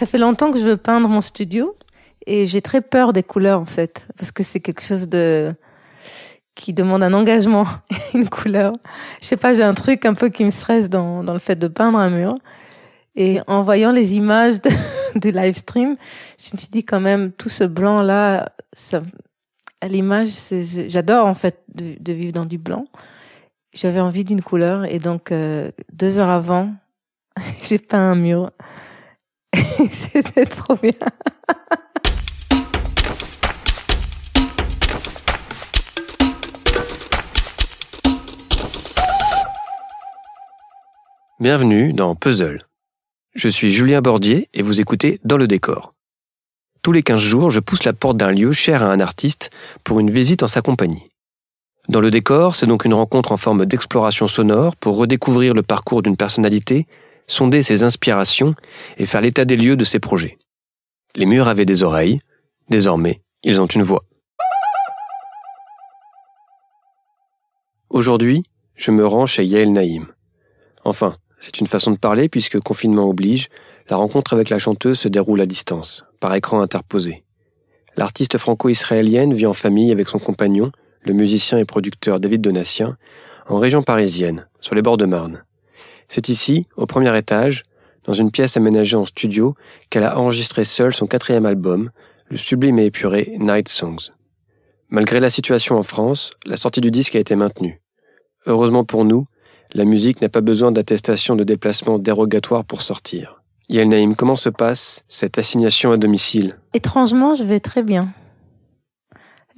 Ça fait longtemps que je veux peindre mon studio et j'ai très peur des couleurs en fait parce que c'est quelque chose de qui demande un engagement, une couleur. Je sais pas, j'ai un truc un peu qui me stresse dans, dans le fait de peindre un mur. Et en voyant les images du live stream, je me suis dit quand même tout ce blanc là, ça, à l'image, j'adore en fait de, de, vivre dans du blanc. J'avais envie d'une couleur et donc euh, deux heures avant, j'ai peint un mur. C'était trop bien. Bienvenue dans Puzzle. Je suis Julien Bordier et vous écoutez Dans le décor. Tous les 15 jours, je pousse la porte d'un lieu cher à un artiste pour une visite en sa compagnie. Dans le décor, c'est donc une rencontre en forme d'exploration sonore pour redécouvrir le parcours d'une personnalité, sonder ses inspirations et faire l'état des lieux de ses projets. Les murs avaient des oreilles, désormais, ils ont une voix. Aujourd'hui, je me rends chez Yael Naïm. Enfin, c'est une façon de parler puisque confinement oblige, la rencontre avec la chanteuse se déroule à distance, par écran interposé. L'artiste franco-israélienne vit en famille avec son compagnon, le musicien et producteur David Donatien, en région parisienne, sur les bords de Marne. C'est ici, au premier étage, dans une pièce aménagée en studio, qu'elle a enregistré seule son quatrième album, le sublime et épuré Night Songs. Malgré la situation en France, la sortie du disque a été maintenue. Heureusement pour nous, la musique n'a pas besoin d'attestation de déplacement dérogatoire pour sortir. Yael Naïm, comment se passe cette assignation à domicile? Étrangement, je vais très bien.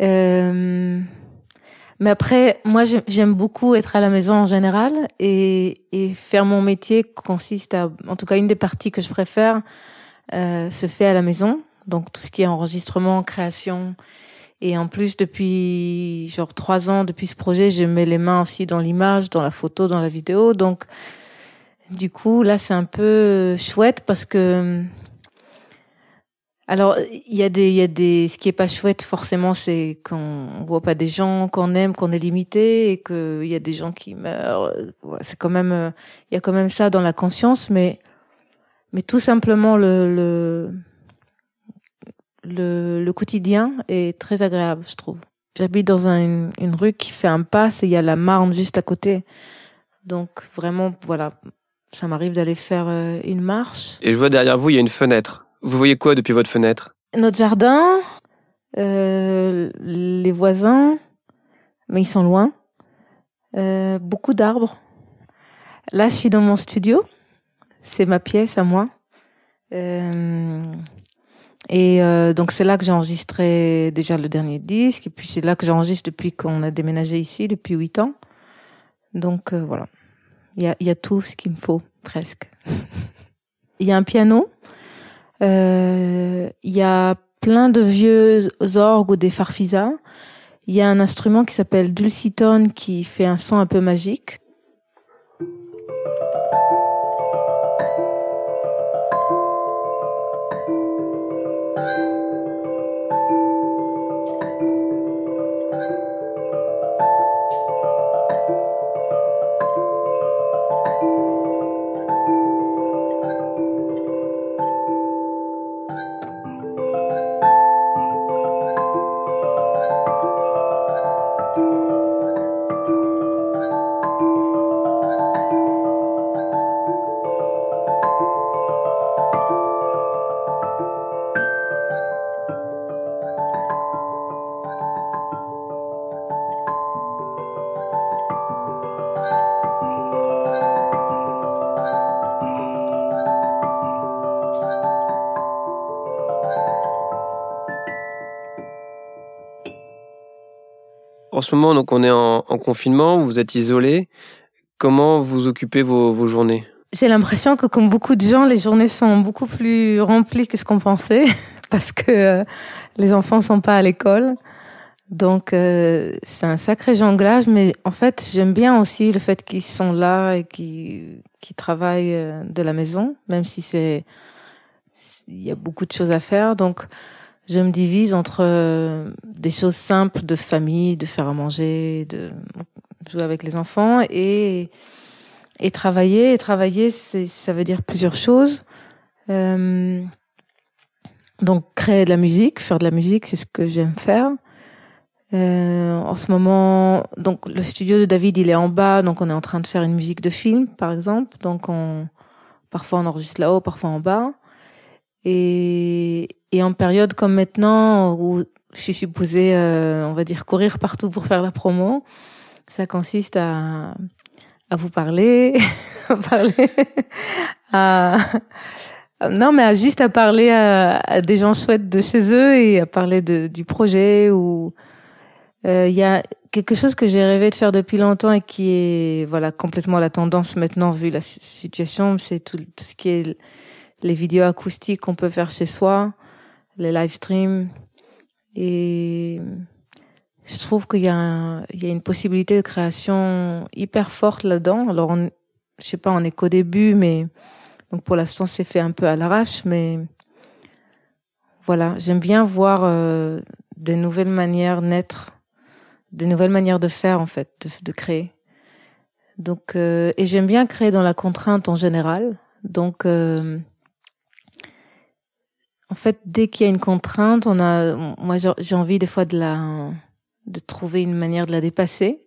Euh... Mais après, moi, j'aime beaucoup être à la maison en général et, et, faire mon métier consiste à, en tout cas, une des parties que je préfère euh, se fait à la maison. Donc tout ce qui est enregistrement, création, et en plus, depuis genre trois ans, depuis ce projet, je mets les mains aussi dans l'image, dans la photo, dans la vidéo. Donc, du coup, là, c'est un peu chouette parce que, alors, il y a des, il y a des, ce qui est pas chouette forcément, c'est qu'on voit pas des gens qu'on aime, qu'on est limité et qu'il y a des gens qui meurent. C'est quand même, il y a quand même ça dans la conscience, mais, mais tout simplement le, le le, le, quotidien est très agréable, je trouve. J'habite dans un, une, rue qui fait un pass et il y a la Marne juste à côté. Donc vraiment, voilà, ça m'arrive d'aller faire euh, une marche. Et je vois derrière vous, il y a une fenêtre. Vous voyez quoi depuis votre fenêtre? Notre jardin, euh, les voisins, mais ils sont loin. Euh, beaucoup d'arbres. Là, je suis dans mon studio. C'est ma pièce à moi. Euh, et donc c'est là que j'ai enregistré déjà le dernier disque, et puis c'est là que j'enregistre depuis qu'on a déménagé ici, depuis huit ans. Donc voilà, il y a, tout ce qu'il me faut, presque. Il y a un piano, il y a plein de vieux orgues ou des farfisas. Il y a un instrument qui s'appelle dulcitone qui fait un son un peu magique. En ce moment, donc, on est en, confinement, vous êtes isolé. Comment vous occupez vos, vos journées? J'ai l'impression que, comme beaucoup de gens, les journées sont beaucoup plus remplies que ce qu'on pensait, parce que euh, les enfants sont pas à l'école. Donc, euh, c'est un sacré jonglage, mais en fait, j'aime bien aussi le fait qu'ils sont là et qu'ils qu'ils travaillent euh, de la maison, même si c'est il y a beaucoup de choses à faire. Donc, je me divise entre euh, des choses simples de famille, de faire à manger, de jouer avec les enfants et et travailler. Et travailler, ça veut dire plusieurs choses. Euh, donc créer de la musique, faire de la musique, c'est ce que j'aime faire. Euh, en ce moment, donc le studio de David, il est en bas, donc on est en train de faire une musique de film, par exemple. Donc on, parfois on enregistre là-haut, parfois en bas. Et, et en période comme maintenant où je suis supposée, euh, on va dire, courir partout pour faire la promo, ça consiste à, à vous parler, à parler, à, non, mais à juste à parler à, à, des gens chouettes de chez eux et à parler de, du projet ou euh, il y a quelque chose que j'ai rêvé de faire depuis longtemps et qui est voilà complètement la tendance maintenant vu la situation, c'est tout, tout, ce qui est les vidéos acoustiques qu'on peut faire chez soi, les live streams et je trouve qu'il y a il y a une possibilité de création hyper forte là-dedans. Alors je sais pas, on est qu'au début, mais donc pour l'instant c'est fait un peu à l'arrache, mais voilà, j'aime bien voir euh, des nouvelles manières naître des nouvelles manières de faire en fait, de, de créer. Donc euh, et j'aime bien créer dans la contrainte en général. Donc euh, en fait, dès qu'il y a une contrainte, on a, moi j'ai envie des fois de la, de trouver une manière de la dépasser.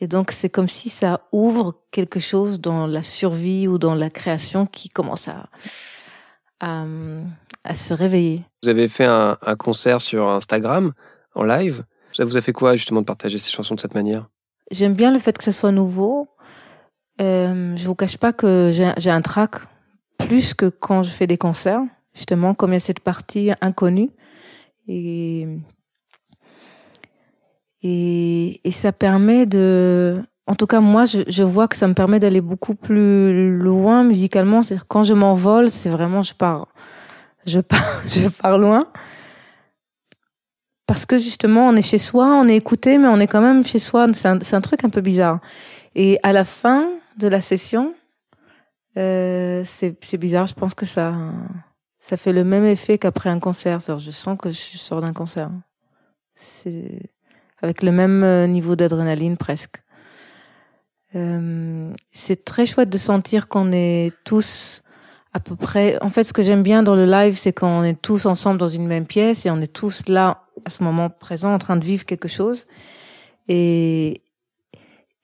Et donc c'est comme si ça ouvre quelque chose dans la survie ou dans la création qui commence à, à, à se réveiller. Vous avez fait un, un concert sur Instagram en live. Ça vous a fait quoi justement de partager ces chansons de cette manière? J'aime bien le fait que ce soit nouveau. Euh, je vous cache pas que j'ai un trac plus que quand je fais des concerts, justement comme il y a cette partie inconnue et et, et ça permet de en tout cas moi je, je vois que ça me permet d'aller beaucoup plus loin musicalement c'est-à-dire quand je m'envole c'est vraiment je pars je pars je pars loin parce que justement on est chez soi, on est écouté, mais on est quand même chez soi. C'est un, un, truc un peu bizarre. Et à la fin de la session, euh, c'est bizarre. Je pense que ça, ça fait le même effet qu'après un concert. Je sens que je sors d'un concert. C'est avec le même euh, niveau d'adrénaline presque. Euh, c'est très chouette de sentir qu'on est tous à peu près. En fait, ce que j'aime bien dans le live, c'est qu'on est tous ensemble dans une même pièce et on est tous là à ce moment présent en train de vivre quelque chose. Et,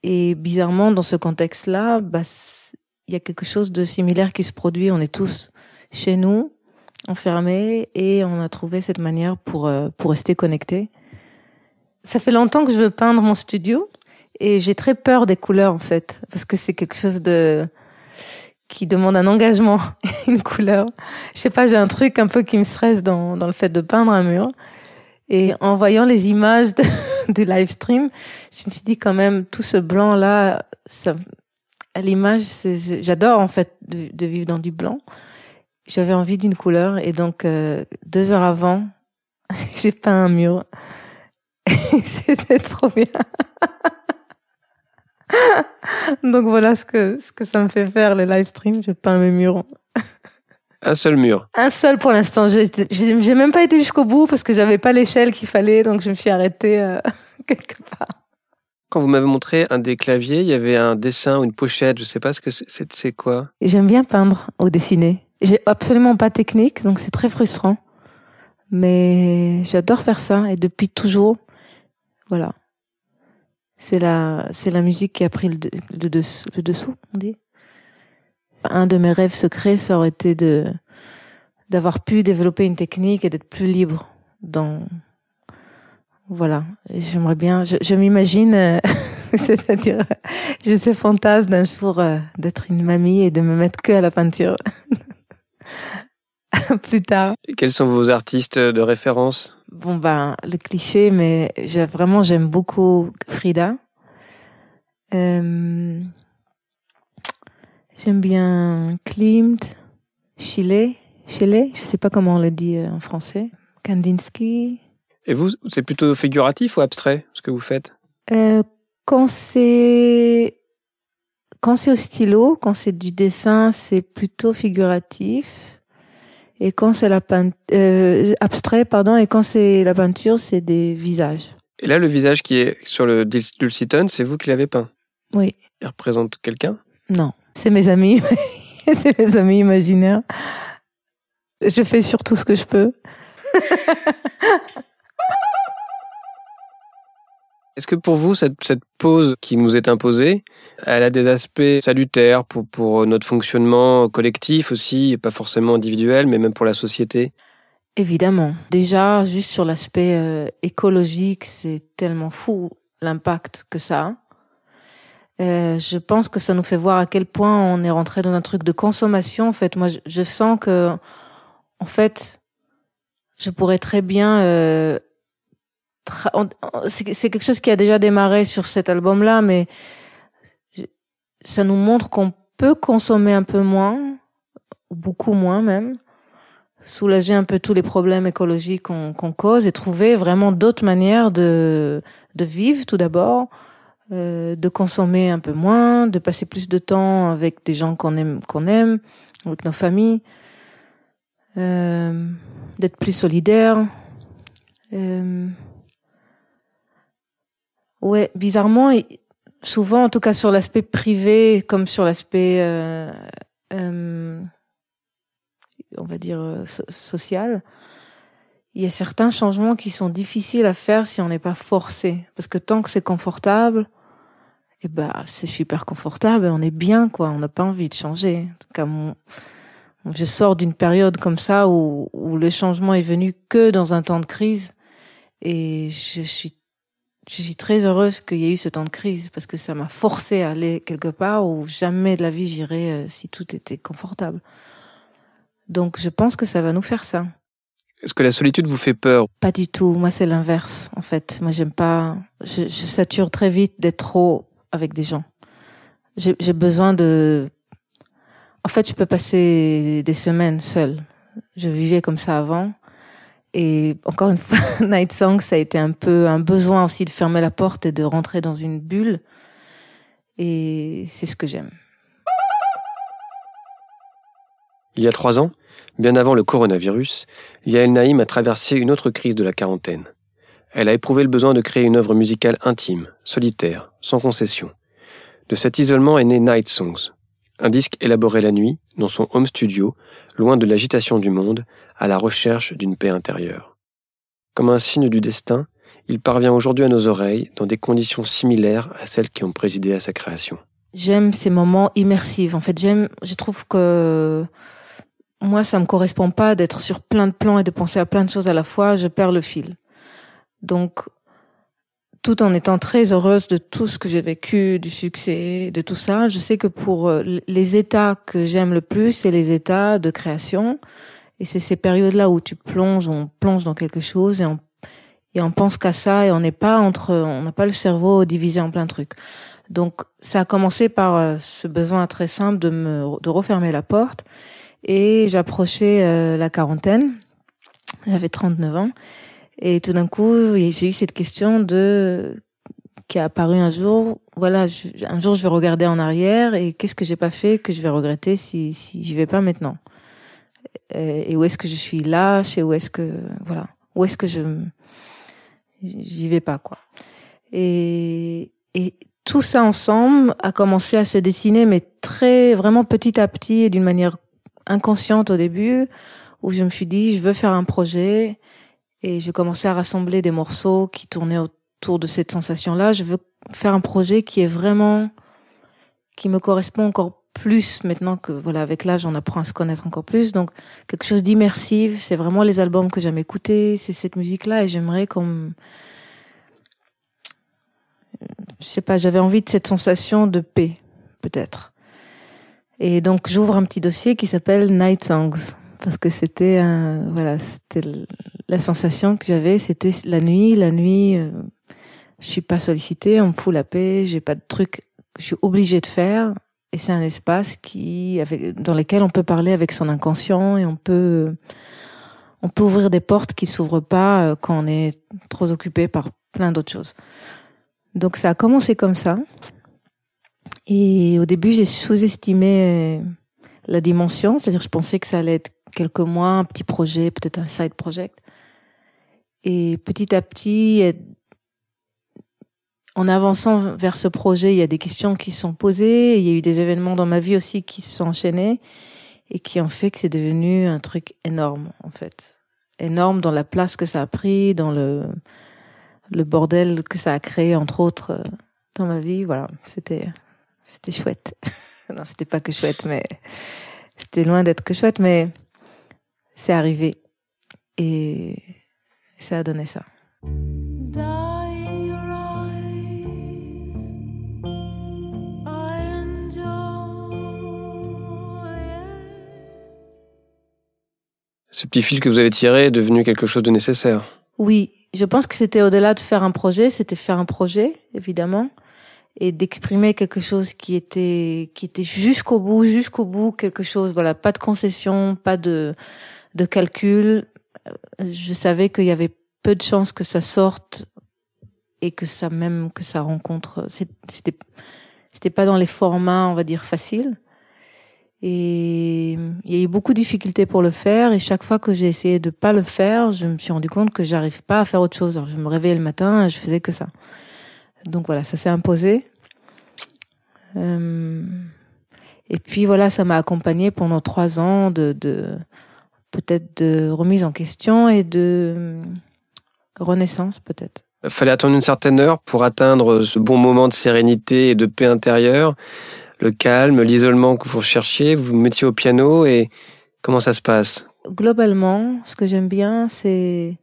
et bizarrement, dans ce contexte-là, bah, il y a quelque chose de similaire qui se produit. On est tous chez nous, enfermés, et on a trouvé cette manière pour, euh, pour rester connectés. Ça fait longtemps que je veux peindre mon studio, et j'ai très peur des couleurs, en fait, parce que c'est quelque chose de, qui demande un engagement, une couleur. Je sais pas, j'ai un truc un peu qui me stresse dans, dans le fait de peindre un mur. Et en voyant les images de, du live stream, je me suis dit quand même, tout ce blanc-là, ça, à l'image, j'adore en fait de, vivre dans du blanc. J'avais envie d'une couleur et donc euh, deux heures avant, j'ai peint un mur. C'était trop bien. donc voilà ce que ce que ça me fait faire les live streams. Je peins mes murs. Un seul mur. Un seul pour l'instant. J'ai même pas été jusqu'au bout parce que j'avais pas l'échelle qu'il fallait, donc je me suis arrêtée euh, quelque part. Quand vous m'avez montré un des claviers, il y avait un dessin ou une pochette, je sais pas ce que c'est. C'est quoi? J'aime bien peindre ou dessiner. J'ai absolument pas technique, donc c'est très frustrant. Mais j'adore faire ça et depuis toujours, voilà. C'est la, c'est la musique qui a pris le, le, dessous, le dessous, on dit un de mes rêves secrets, ça aurait été de d'avoir pu développer une technique et d'être plus libre dans voilà j'aimerais bien je, je m'imagine euh, c'est-à-dire j'ai ce fantasme d'un jour euh, d'être une mamie et de me mettre que à la peinture plus tard. Quels sont vos artistes de référence? Bon ben le cliché mais vraiment j'aime beaucoup Frida. Euh, J'aime bien Klimt, Chile, Chile, je sais pas comment on le dit euh, en français, Kandinsky. Et vous, c'est plutôt figuratif ou abstrait ce que vous faites? Euh, Quand c'est quand c'est au stylo, quand c'est du dessin, c'est plutôt figuratif. Et quand c'est la peinture, euh, abstrait, pardon, et quand c'est la peinture, c'est des visages. Et là, le visage qui est sur le Dulciton, c'est vous qui l'avez peint? Oui. Il représente quelqu'un? Non. C'est mes amis. c'est mes amis imaginaires. Je fais surtout ce que je peux. Est-ce que pour vous, cette, cette, pause qui nous est imposée, elle a des aspects salutaires pour, pour notre fonctionnement collectif aussi, pas forcément individuel, mais même pour la société? Évidemment. Déjà, juste sur l'aspect euh, écologique, c'est tellement fou l'impact que ça a. Euh, je pense que ça nous fait voir à quel point on est rentré dans un truc de consommation. En fait, moi, je, je sens que, en fait, je pourrais très bien euh, c'est quelque chose qui a déjà démarré sur cet album-là, mais ça nous montre qu'on peut consommer un peu moins, beaucoup moins même, soulager un peu tous les problèmes écologiques qu'on cause et trouver vraiment d'autres manières de, vivre tout d'abord, euh, de consommer un peu moins, de passer plus de temps avec des gens qu'on aime, qu'on aime, avec nos familles, euh, d'être plus solidaire. Euh, Ouais, bizarrement, souvent, en tout cas sur l'aspect privé, comme sur l'aspect, euh, euh, on va dire, euh, social, il y a certains changements qui sont difficiles à faire si on n'est pas forcé. Parce que tant que c'est confortable, eh ben, c'est super confortable on est bien, quoi. On n'a pas envie de changer. En je sors d'une période comme ça où, où le changement est venu que dans un temps de crise et je suis je suis très heureuse qu'il y ait eu ce temps de crise parce que ça m'a forcé à aller quelque part où jamais de la vie j'irais euh, si tout était confortable. Donc je pense que ça va nous faire ça. Est-ce que la solitude vous fait peur? Pas du tout. Moi, c'est l'inverse, en fait. Moi, j'aime pas. Je, je, sature très vite d'être trop avec des gens. J'ai besoin de. En fait, je peux passer des semaines seule. Je vivais comme ça avant. Et encore une fois, Night Song, ça a été un peu un besoin aussi de fermer la porte et de rentrer dans une bulle. Et c'est ce que j'aime. Il y a trois ans, bien avant le coronavirus, Yael Naïm a traversé une autre crise de la quarantaine. Elle a éprouvé le besoin de créer une œuvre musicale intime, solitaire, sans concession. De cet isolement est né Night Songs, un disque élaboré la nuit, dans son home studio, loin de l'agitation du monde, à la recherche d'une paix intérieure. Comme un signe du destin, il parvient aujourd'hui à nos oreilles dans des conditions similaires à celles qui ont présidé à sa création. J'aime ces moments immersifs. En fait, j'aime, je trouve que moi, ça me correspond pas d'être sur plein de plans et de penser à plein de choses à la fois. Je perds le fil. Donc, tout en étant très heureuse de tout ce que j'ai vécu, du succès, de tout ça. Je sais que pour euh, les états que j'aime le plus, c'est les états de création. Et c'est ces périodes-là où tu plonges, on plonge dans quelque chose et on, et on pense qu'à ça et on n'est pas entre, on n'a pas le cerveau divisé en plein de trucs. Donc, ça a commencé par euh, ce besoin très simple de me, de refermer la porte. Et j'approchais euh, la quarantaine. J'avais 39 ans. Et tout d'un coup, j'ai eu cette question de qui a apparu un jour. Voilà, un jour je vais regarder en arrière et qu'est-ce que j'ai pas fait que je vais regretter si si j'y vais pas maintenant? Et où est-ce que je suis là, chez où est-ce que voilà, où est-ce que je j'y vais pas quoi. Et et tout ça ensemble a commencé à se dessiner, mais très vraiment petit à petit et d'une manière inconsciente au début, où je me suis dit je veux faire un projet et j'ai commencé à rassembler des morceaux qui tournaient autour de cette sensation-là. Je veux faire un projet qui est vraiment, qui me correspond encore plus maintenant que, voilà, avec l'âge, on apprend à se connaître encore plus. Donc, quelque chose d'immersif. C'est vraiment les albums que j'aime écouter. C'est cette musique-là et j'aimerais comme, je sais pas, j'avais envie de cette sensation de paix, peut-être. Et donc, j'ouvre un petit dossier qui s'appelle Night Songs parce que c'était un, voilà, c'était la sensation que j'avais, c'était la nuit, la nuit, euh, je suis pas sollicitée, on me fout la paix, j'ai pas de trucs que je suis obligée de faire, et c'est un espace qui, avec, dans lequel on peut parler avec son inconscient et on peut, on peut ouvrir des portes qui s'ouvrent pas euh, quand on est trop occupé par plein d'autres choses. Donc ça a commencé comme ça. Et au début, j'ai sous-estimé la dimension, c'est-à-dire je pensais que ça allait être quelques mois, un petit projet, peut-être un side project. Et petit à petit, en avançant vers ce projet, il y a des questions qui se sont posées, il y a eu des événements dans ma vie aussi qui se sont enchaînés. et qui ont fait que c'est devenu un truc énorme en fait. Énorme dans la place que ça a pris, dans le, le bordel que ça a créé entre autres euh, dans ma vie. Voilà, c'était c'était chouette. non, c'était pas que chouette, mais c'était loin d'être que chouette, mais c'est arrivé et ça a donné ça. Ce petit fil que vous avez tiré est devenu quelque chose de nécessaire. Oui, je pense que c'était au-delà de faire un projet, c'était faire un projet, évidemment, et d'exprimer quelque chose qui était qui était jusqu'au bout, jusqu'au bout, quelque chose, voilà, pas de concession, pas de de calcul. Je savais qu'il y avait peu de chances que ça sorte et que ça même que ça rencontre. C'était c'était pas dans les formats, on va dire faciles. Et il y a eu beaucoup de difficultés pour le faire. Et chaque fois que j'ai essayé de pas le faire, je me suis rendu compte que j'arrive pas à faire autre chose. je me réveillais le matin et je faisais que ça. Donc voilà, ça s'est imposé. Euh, et puis voilà, ça m'a accompagné pendant trois ans de, de peut-être de remise en question et de renaissance peut-être. Il fallait attendre une certaine heure pour atteindre ce bon moment de sérénité et de paix intérieure le calme, l'isolement que vous recherchiez, vous vous mettiez au piano et comment ça se passe? Globalement, ce que j'aime bien, c'est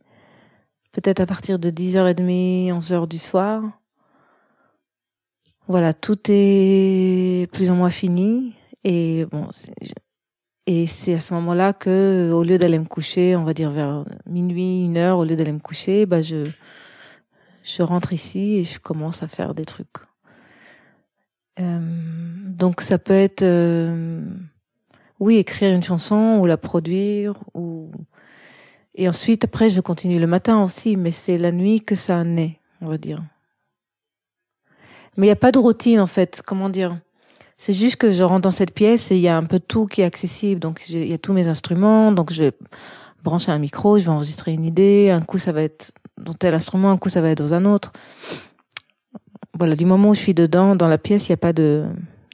peut-être à partir de 10h30, 11h du soir. Voilà, tout est plus ou moins fini et bon, et c'est à ce moment-là que, au lieu d'aller me coucher, on va dire vers minuit, une heure, au lieu d'aller me coucher, bah je je rentre ici et je commence à faire des trucs. Euh, donc ça peut être, euh, oui, écrire une chanson ou la produire ou et ensuite après je continue le matin aussi, mais c'est la nuit que ça naît, on va dire. Mais il n'y a pas de routine en fait. Comment dire? C'est juste que je rentre dans cette pièce et il y a un peu tout qui est accessible. Donc il y a tous mes instruments, donc je branche un micro, je vais enregistrer une idée. Un coup ça va être dans tel instrument, un coup ça va être dans un autre voilà, du moment où je suis dedans, dans la pièce, il n'y a pas de,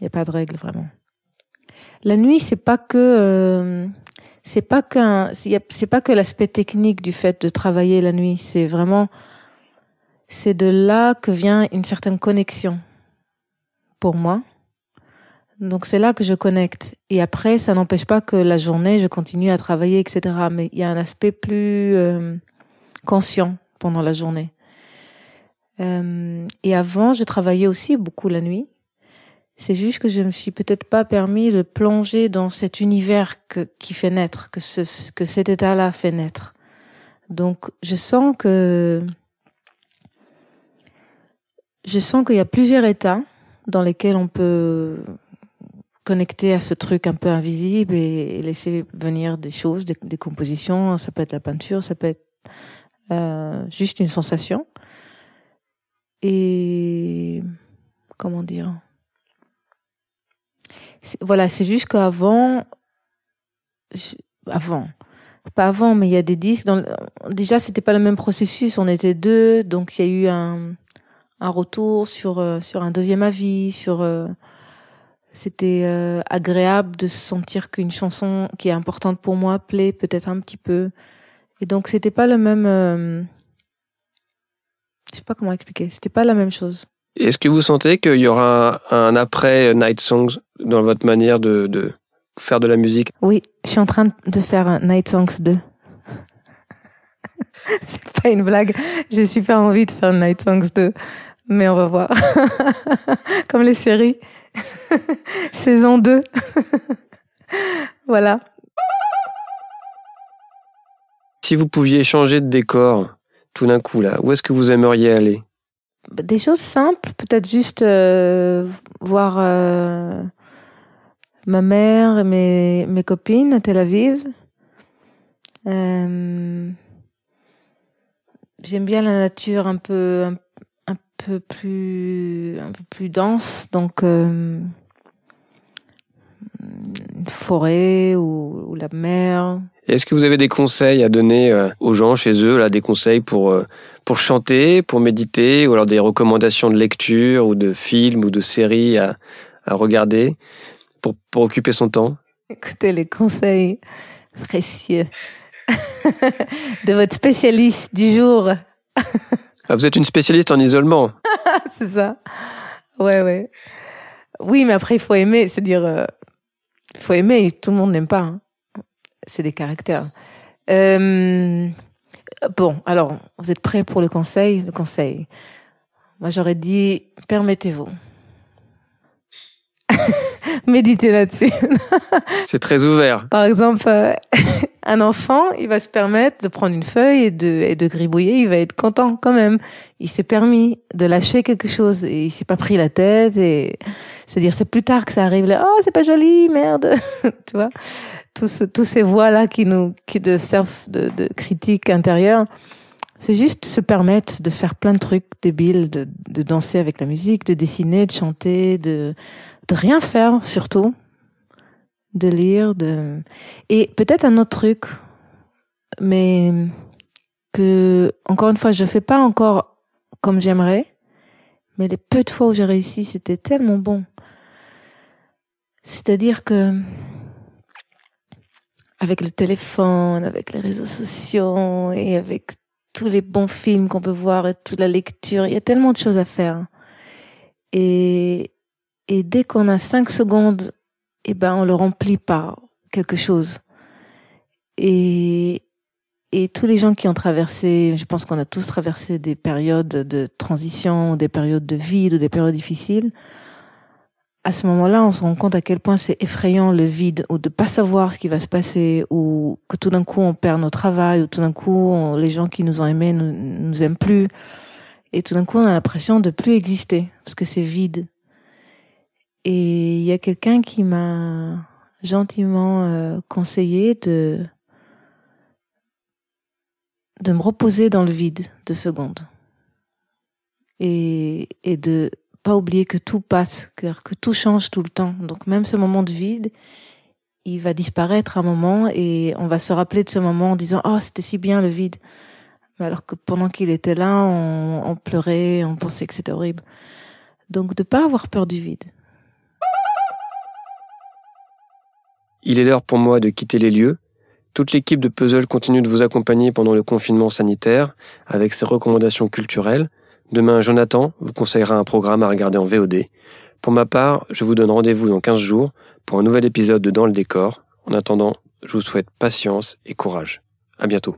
il a pas de règle vraiment. La nuit, c'est pas que, euh, c'est pas qu'un, c'est pas que l'aspect technique du fait de travailler la nuit. C'est vraiment, c'est de là que vient une certaine connexion pour moi. Donc c'est là que je connecte. Et après, ça n'empêche pas que la journée, je continue à travailler, etc. Mais il y a un aspect plus euh, conscient pendant la journée. Euh, et avant, je travaillais aussi beaucoup la nuit. C'est juste que je me suis peut-être pas permis de plonger dans cet univers que, qui fait naître, que, ce, que cet état-là fait naître. Donc, je sens que je sens qu'il y a plusieurs états dans lesquels on peut connecter à ce truc un peu invisible et, laisser venir des choses, des, compositions. Ça peut être la peinture, ça peut être euh, juste une sensation. Et comment dire? Voilà, c'est juste qu'avant, avant, pas avant, mais il y a des disques. Dans, déjà, c'était pas le même processus. On était deux, donc il y a eu un, un retour sur euh, sur un deuxième avis, sur euh, c'était euh, agréable de sentir qu'une chanson qui est importante pour moi plaît peut-être un petit peu. Et donc c'était pas le même je sais pas comment expliquer. C'était pas la même chose. Est-ce que vous sentez qu'il y aura un après Night Songs dans votre manière de, de faire de la musique? Oui, je suis en train de faire un Night Songs 2. C'est pas une blague. J'ai super envie de faire Night Songs 2. Mais on va voir. Comme les séries. Saison 2. voilà. Si vous pouviez changer de décor, tout d'un coup là Où est-ce que vous aimeriez aller? Des choses simples, peut-être juste euh, voir euh, ma mère et mes, mes copines à Tel Aviv. Euh, j'aime bien la nature un peu un, peu plus un peu plus dense, donc une forêt ou la mer. Est-ce que vous avez des conseils à donner euh, aux gens chez eux, là, des conseils pour euh, pour chanter, pour méditer, ou alors des recommandations de lecture ou de films ou de séries à, à regarder pour, pour occuper son temps? Écoutez les conseils précieux de votre spécialiste du jour. Ah, vous êtes une spécialiste en isolement. c'est ça. Ouais, ouais. Oui, mais après, il faut aimer. C'est-à-dire, euh, il faut aimer. Tout le monde n'aime pas. Hein. C'est des caractères. Euh, bon, alors, vous êtes prêts pour le conseil? Le conseil. Moi, j'aurais dit, permettez-vous. Méditez là-dessus. C'est très ouvert. Par exemple, euh, un enfant, il va se permettre de prendre une feuille et de, et de gribouiller, il va être content quand même. Il s'est permis de lâcher quelque chose et il s'est pas pris la tête et c'est-à-dire c'est plus tard que ça arrive là, oh c'est pas joli, merde, tu vois? Tous, tous ces voix-là qui nous, qui de servent de, de critique intérieure. C'est juste se permettre de faire plein de trucs débiles, de, de danser avec la musique, de dessiner, de chanter, de, de rien faire surtout, de lire, de et peut-être un autre truc, mais que encore une fois je fais pas encore comme j'aimerais, mais les peu de fois où j'ai réussi c'était tellement bon. C'est-à-dire que avec le téléphone, avec les réseaux sociaux et avec tous les bons films qu'on peut voir et toute la lecture, il y a tellement de choses à faire. Et et dès qu'on a cinq secondes, eh ben, on le remplit par quelque chose. Et, et tous les gens qui ont traversé, je pense qu'on a tous traversé des périodes de transition, des périodes de vide ou des périodes difficiles. À ce moment-là, on se rend compte à quel point c'est effrayant le vide ou de pas savoir ce qui va se passer ou que tout d'un coup on perd notre travail ou tout d'un coup les gens qui nous ont aimés nous, nous aiment plus et tout d'un coup on a l'impression de plus exister parce que c'est vide. Et il y a quelqu'un qui m'a gentiment euh, conseillé de de me reposer dans le vide de secondes et et de pas oublier que tout passe, que, tout change tout le temps. Donc même ce moment de vide, il va disparaître un moment et on va se rappeler de ce moment en disant oh c'était si bien le vide. Alors que pendant qu'il était là, on, on pleurait, on pensait que c'était horrible. Donc de pas avoir peur du vide. Il est l'heure pour moi de quitter les lieux. Toute l'équipe de Puzzle continue de vous accompagner pendant le confinement sanitaire avec ses recommandations culturelles. Demain, Jonathan vous conseillera un programme à regarder en VOD. Pour ma part, je vous donne rendez-vous dans 15 jours pour un nouvel épisode de Dans le décor. En attendant, je vous souhaite patience et courage. À bientôt.